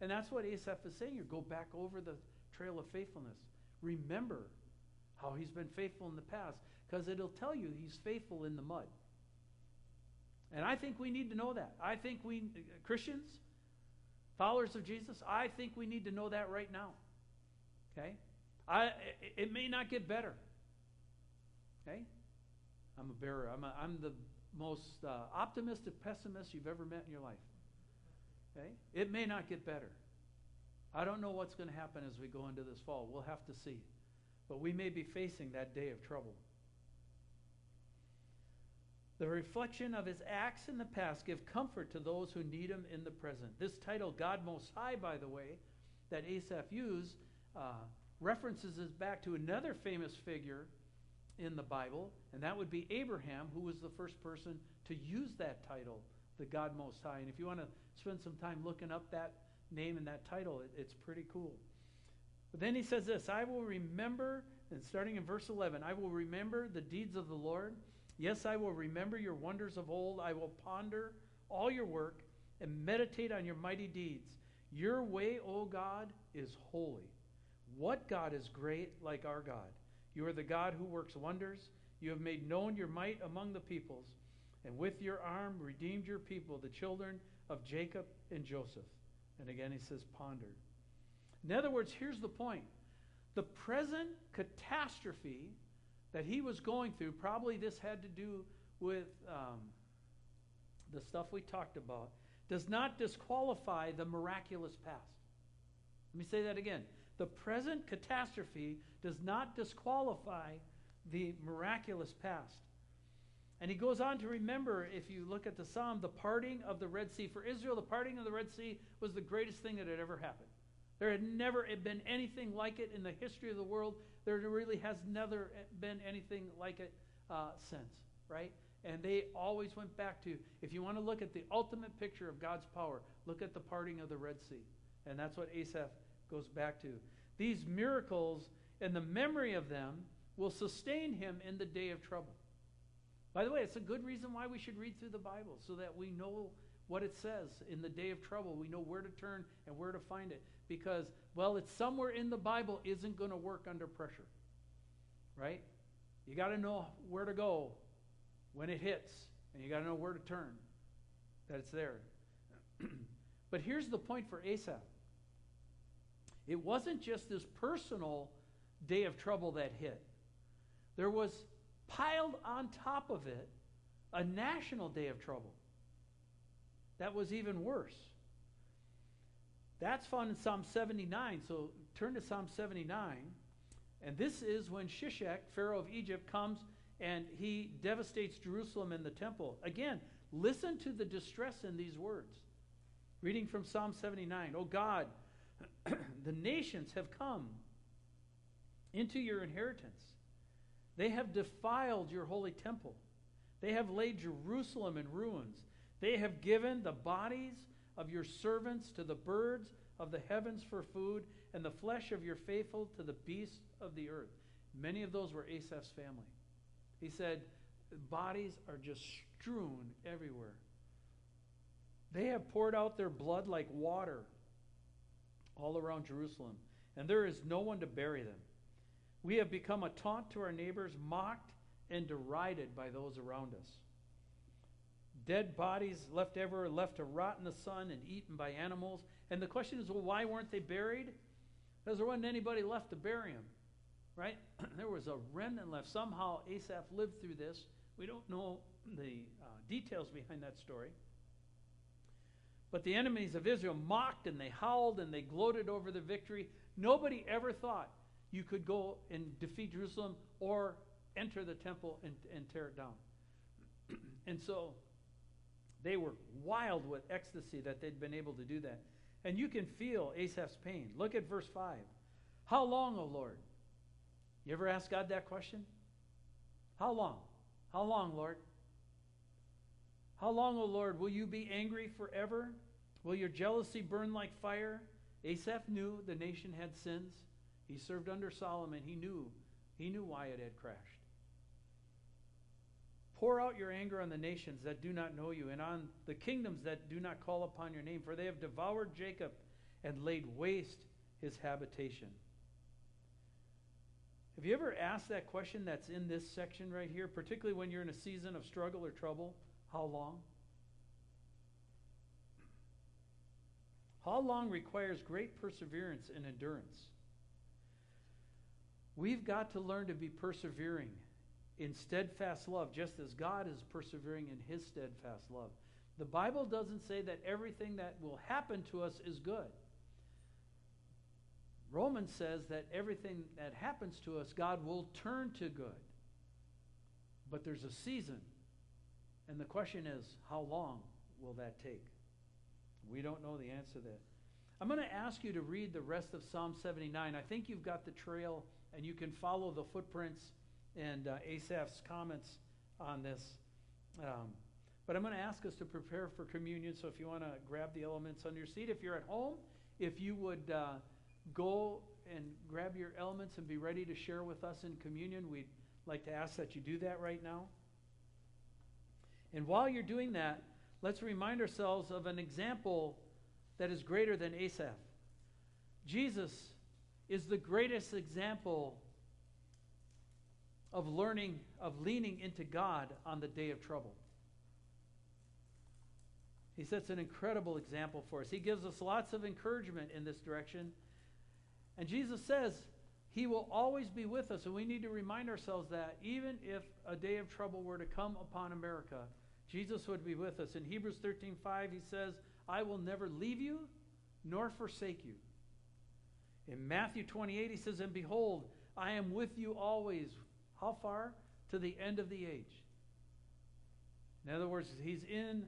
E: And that's what Asaph is saying here. Go back over the trail of faithfulness. Remember how he's been faithful in the past because it'll tell you he's faithful in the mud. And I think we need to know that. I think we, uh, Christians, followers of Jesus, I think we need to know that right now. Okay? I, it may not get better. Okay? I'm a bearer. I'm, a, I'm the most uh, optimistic pessimist you've ever met in your life. Okay? It may not get better. I don't know what's going to happen as we go into this fall. We'll have to see. But we may be facing that day of trouble. The reflection of his acts in the past give comfort to those who need him in the present. This title, God Most High, by the way, that Asaph used, uh, references us back to another famous figure in the Bible, and that would be Abraham, who was the first person to use that title, the God Most High. And if you want to spend some time looking up that name and that title. It, it's pretty cool. But then he says this I will remember, and starting in verse 11, I will remember the deeds of the Lord. Yes, I will remember your wonders of old. I will ponder all your work and meditate on your mighty deeds. Your way, O God, is holy. What God is great like our God? You are the God who works wonders. You have made known your might among the peoples, and with your arm redeemed your people, the children of Jacob and Joseph. And again, he says, ponder. In other words, here's the point the present catastrophe that he was going through, probably this had to do with um, the stuff we talked about, does not disqualify the miraculous past. Let me say that again. The present catastrophe does not disqualify the miraculous past. And he goes on to remember, if you look at the psalm, the parting of the Red Sea. For Israel, the parting of the Red Sea was the greatest thing that had ever happened. There had never been anything like it in the history of the world. There really has never been anything like it uh, since, right? And they always went back to, if you want to look at the ultimate picture of God's power, look at the parting of the Red Sea. And that's what Asaph goes back to. These miracles and the memory of them will sustain him in the day of trouble. By the way, it's a good reason why we should read through the Bible so that we know what it says in the day of trouble. We know where to turn and where to find it. Because, well, it's somewhere in the Bible isn't going to work under pressure. Right? You got to know where to go when it hits, and you got to know where to turn, that it's there. but here's the point for Asaph it wasn't just this personal day of trouble that hit, there was piled on top of it a national day of trouble. That was even worse. That's found in Psalm 79. So turn to Psalm 79. And this is when Shishak, Pharaoh of Egypt, comes and he devastates Jerusalem and the temple. Again, listen to the distress in these words. Reading from Psalm 79 Oh God, the nations have come into your inheritance. They have defiled your holy temple. They have laid Jerusalem in ruins. They have given the bodies of your servants to the birds of the heavens for food, and the flesh of your faithful to the beasts of the earth. Many of those were Asaph's family. He said, Bodies are just strewn everywhere. They have poured out their blood like water all around Jerusalem, and there is no one to bury them. We have become a taunt to our neighbors, mocked and derided by those around us. Dead bodies left ever left to rot in the sun and eaten by animals. And the question is, well, why weren't they buried? Because there wasn't anybody left to bury them, right? there was a remnant left. Somehow Asaph lived through this. We don't know the uh, details behind that story. But the enemies of Israel mocked and they howled and they gloated over the victory. Nobody ever thought you could go and defeat Jerusalem or enter the temple and, and tear it down. and so they were wild with ecstasy that they'd been able to do that. And you can feel Asaph's pain. Look at verse 5. How long, O Lord? You ever ask God that question? How long? How long, Lord? How long, O Lord, will you be angry forever? Will your jealousy burn like fire? Asaph knew the nation had sins. He served under Solomon. He knew. He knew why it had crashed. Pour out your anger on the nations that do not know you, and on the kingdoms that do not call upon your name, for they have devoured Jacob and laid waste his habitation. Have you ever asked that question that's in this section right here, particularly when you're in a season of struggle or trouble? How long? How long requires great perseverance and endurance. We've got to learn to be persevering in steadfast love, just as God is persevering in his steadfast love. The Bible doesn't say that everything that will happen to us is good. Romans says that everything that happens to us, God will turn to good. But there's a season. And the question is, how long will that take? We don't know the answer to that. I'm going to ask you to read the rest of Psalm 79. I think you've got the trail and you can follow the footprints and uh, Asaph's comments on this. Um, but I'm going to ask us to prepare for communion. So if you want to grab the elements on your seat, if you're at home if you would uh, go and grab your elements and be ready to share with us in communion, we'd like to ask that you do that right now. And while you're doing that, let's remind ourselves of an example that is greater than Asaph. Jesus is the greatest example of learning, of leaning into God on the day of trouble. He sets an incredible example for us. He gives us lots of encouragement in this direction. And Jesus says he will always be with us. And we need to remind ourselves that even if a day of trouble were to come upon America, Jesus would be with us. In Hebrews 13 5, he says, I will never leave you nor forsake you. In Matthew 28, he says, And behold, I am with you always. How far? To the end of the age. In other words, he's in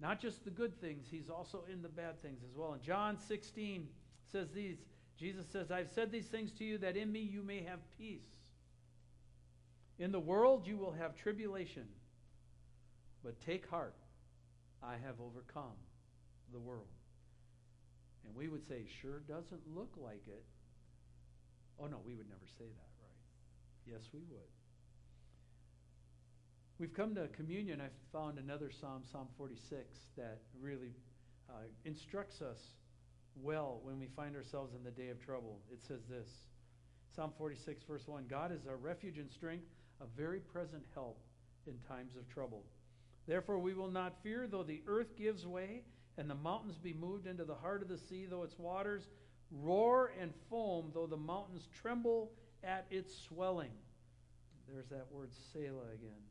E: not just the good things, he's also in the bad things as well. And John 16 says these Jesus says, I've said these things to you that in me you may have peace. In the world you will have tribulation, but take heart, I have overcome the world. And we would say, sure doesn't look like it. Oh, no, we would never say that? Yes, we would. We've come to communion. I found another Psalm, Psalm 46, that really uh, instructs us well when we find ourselves in the day of trouble. It says this Psalm 46, verse 1 God is our refuge and strength, a very present help in times of trouble. Therefore, we will not fear, though the earth gives way and the mountains be moved into the heart of the sea, though its waters roar and foam, though the mountains tremble at its swelling. There's that word Selah again.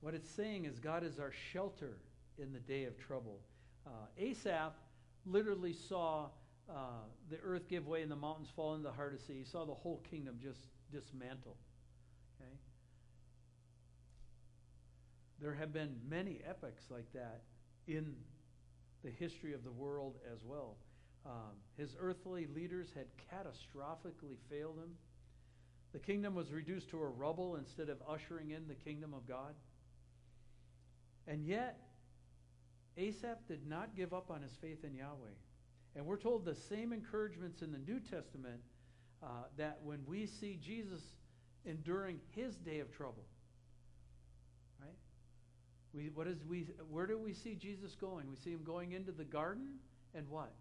E: What it's saying is God is our shelter in the day of trouble. Uh, Asaph literally saw uh, the earth give way and the mountains fall into the heart of sea. He saw the whole kingdom just dismantle. Okay? There have been many epics like that in the history of the world as well. Um, his earthly leaders had catastrophically failed him. The kingdom was reduced to a rubble instead of ushering in the kingdom of God. And yet, Asaph did not give up on his faith in Yahweh. And we're told the same encouragements in the New Testament uh, that when we see Jesus enduring his day of trouble, right? We, what is we, where do we see Jesus going? We see him going into the garden and what?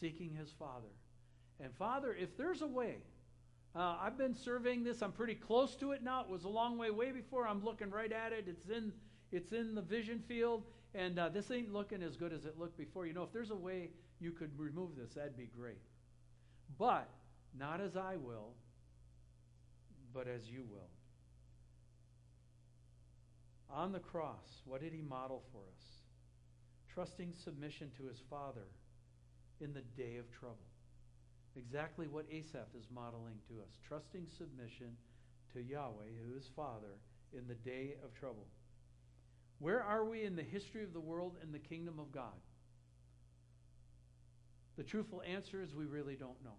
E: Seeking his Father. And Father, if there's a way, uh, I've been surveying this. I'm pretty close to it now. It was a long way, way before. I'm looking right at it. It's in it's in the vision field, and uh, this ain't looking as good as it looked before. You know, if there's a way you could remove this, that'd be great. But not as I will, but as you will. On the cross, what did he model for us? Trusting submission to his Father in the day of trouble. Exactly what Asaph is modeling to us. Trusting submission to Yahweh, who is Father, in the day of trouble. Where are we in the history of the world and the kingdom of God? The truthful answer is we really don't know.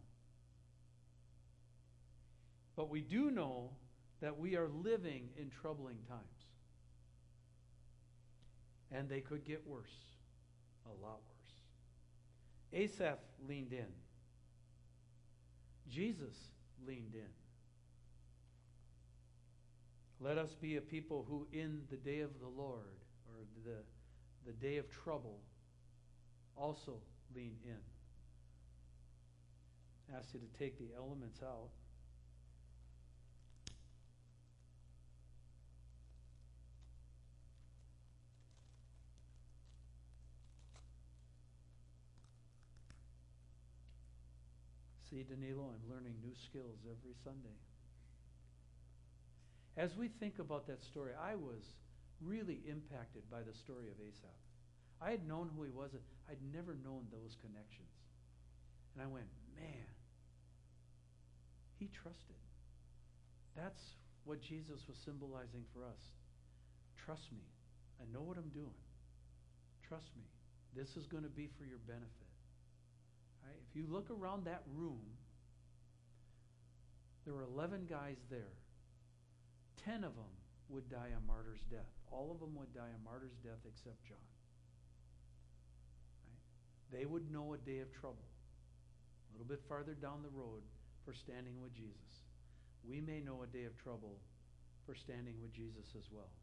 E: But we do know that we are living in troubling times. And they could get worse, a lot worse. Asaph leaned in, Jesus leaned in. Let us be a people who, in the day of the Lord, or the, the day of trouble, also lean in. Ask you to take the elements out. See, Danilo, I'm learning new skills every Sunday. As we think about that story, I was really impacted by the story of Asaph. I had known who he was, I'd never known those connections. And I went, man, he trusted. That's what Jesus was symbolizing for us. Trust me. I know what I'm doing. Trust me. This is going to be for your benefit. Right? If you look around that room, there were 11 guys there Ten of them would die a martyr's death. All of them would die a martyr's death except John. Right? They would know a day of trouble a little bit farther down the road for standing with Jesus. We may know a day of trouble for standing with Jesus as well.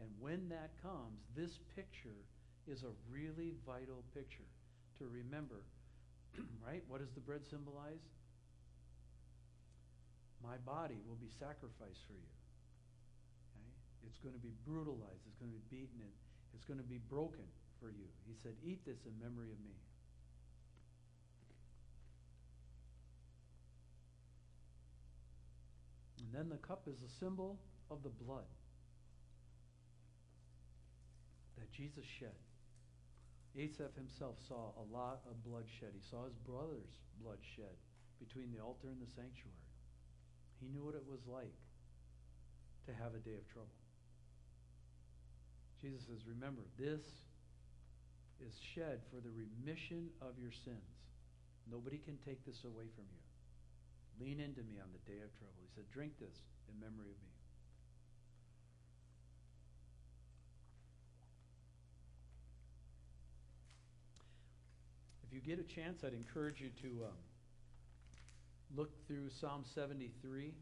E: And when that comes, this picture is a really vital picture to remember. right? What does the bread symbolize? My body will be sacrificed for you. Okay? It's going to be brutalized. It's going to be beaten. And it's going to be broken for you. He said, Eat this in memory of me. And then the cup is a symbol of the blood that Jesus shed. Asaph himself saw a lot of bloodshed. He saw his brother's bloodshed between the altar and the sanctuary. He knew what it was like to have a day of trouble. Jesus says, Remember, this is shed for the remission of your sins. Nobody can take this away from you. Lean into me on the day of trouble. He said, Drink this in memory of me. You get a chance, I'd encourage you to um, look through Psalm 73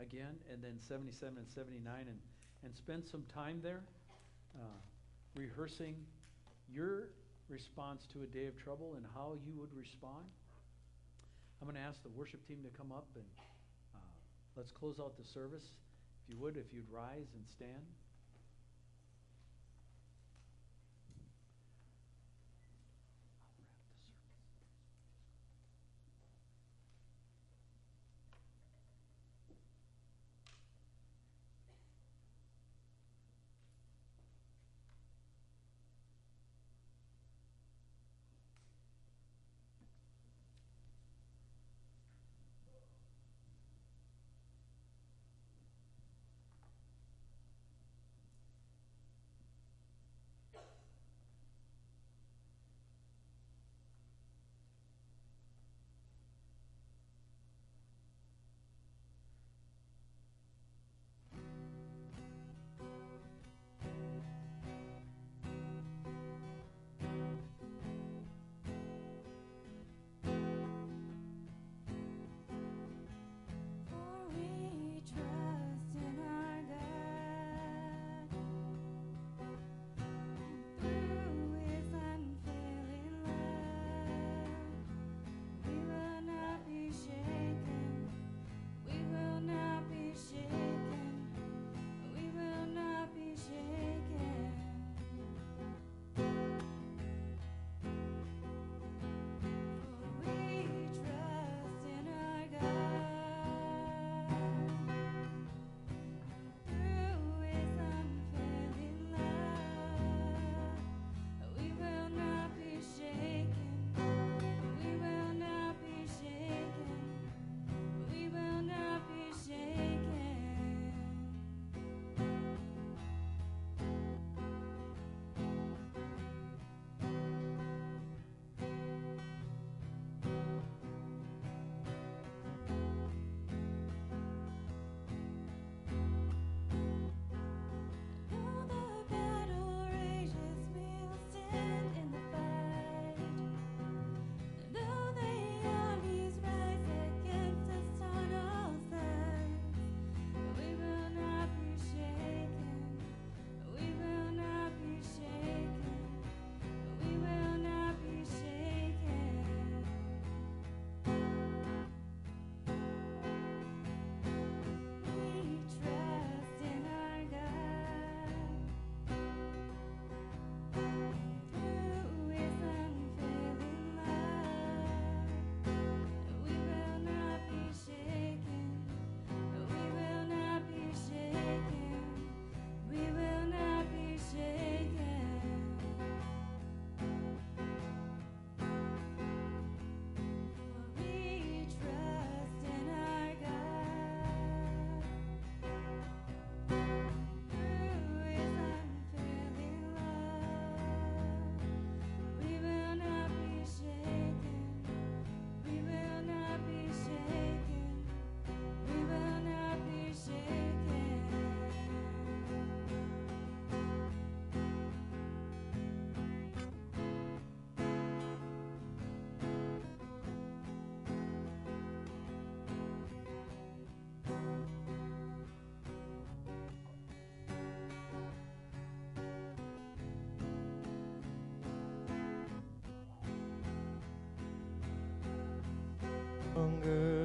E: again, and then 77 and 79, and, and spend some time there uh, rehearsing your response to a day of trouble and how you would respond. I'm going to ask the worship team to come up and uh, let's close out the service. If you would, if you'd rise and stand.
A: Stronger.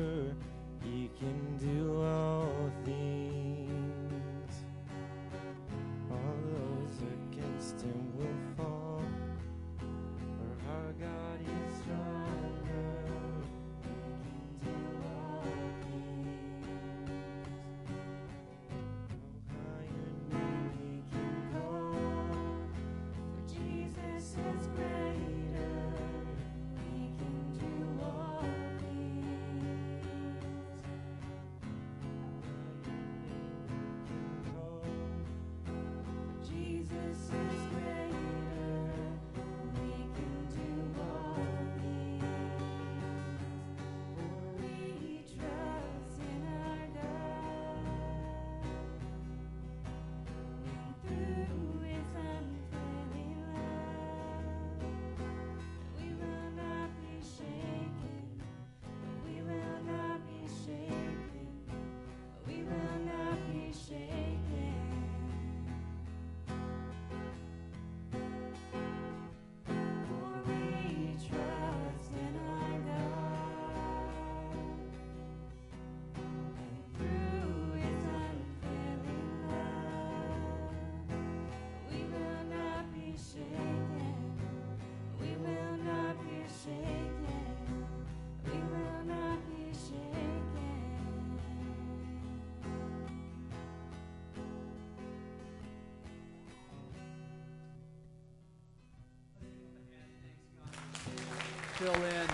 E: Fill in.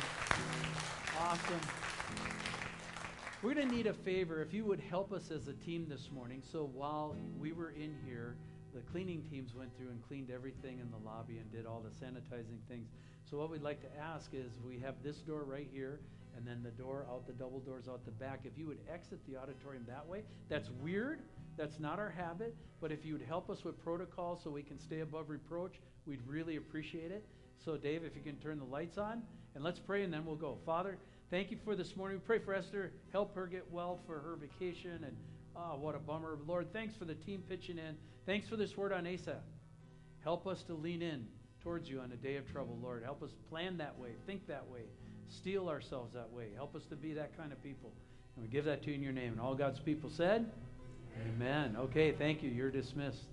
E: Awesome. We're going to need a favor if you would help us as a team this morning. So while we were in here, the cleaning teams went through and cleaned everything in the lobby and did all the sanitizing things. So what we'd like to ask is we have this door right here and then the door out, the double doors out the back. If you would exit the auditorium that way, that's weird. That's not our habit. But if you would help us with protocol so we can stay above reproach, we'd really appreciate it. So, Dave, if you can turn the lights on, and let's pray, and then we'll go. Father, thank you for this morning. We pray for Esther. Help her get well for her vacation. And ah, what a bummer. Lord, thanks for the team pitching in. Thanks for this word on Asa. Help us to lean in towards you on a day of trouble, Lord. Help us plan that way, think that way, steel ourselves that way. Help us to be that kind of people. And we give that to you in your name. And all God's people said, Amen. Okay, thank you. You're dismissed.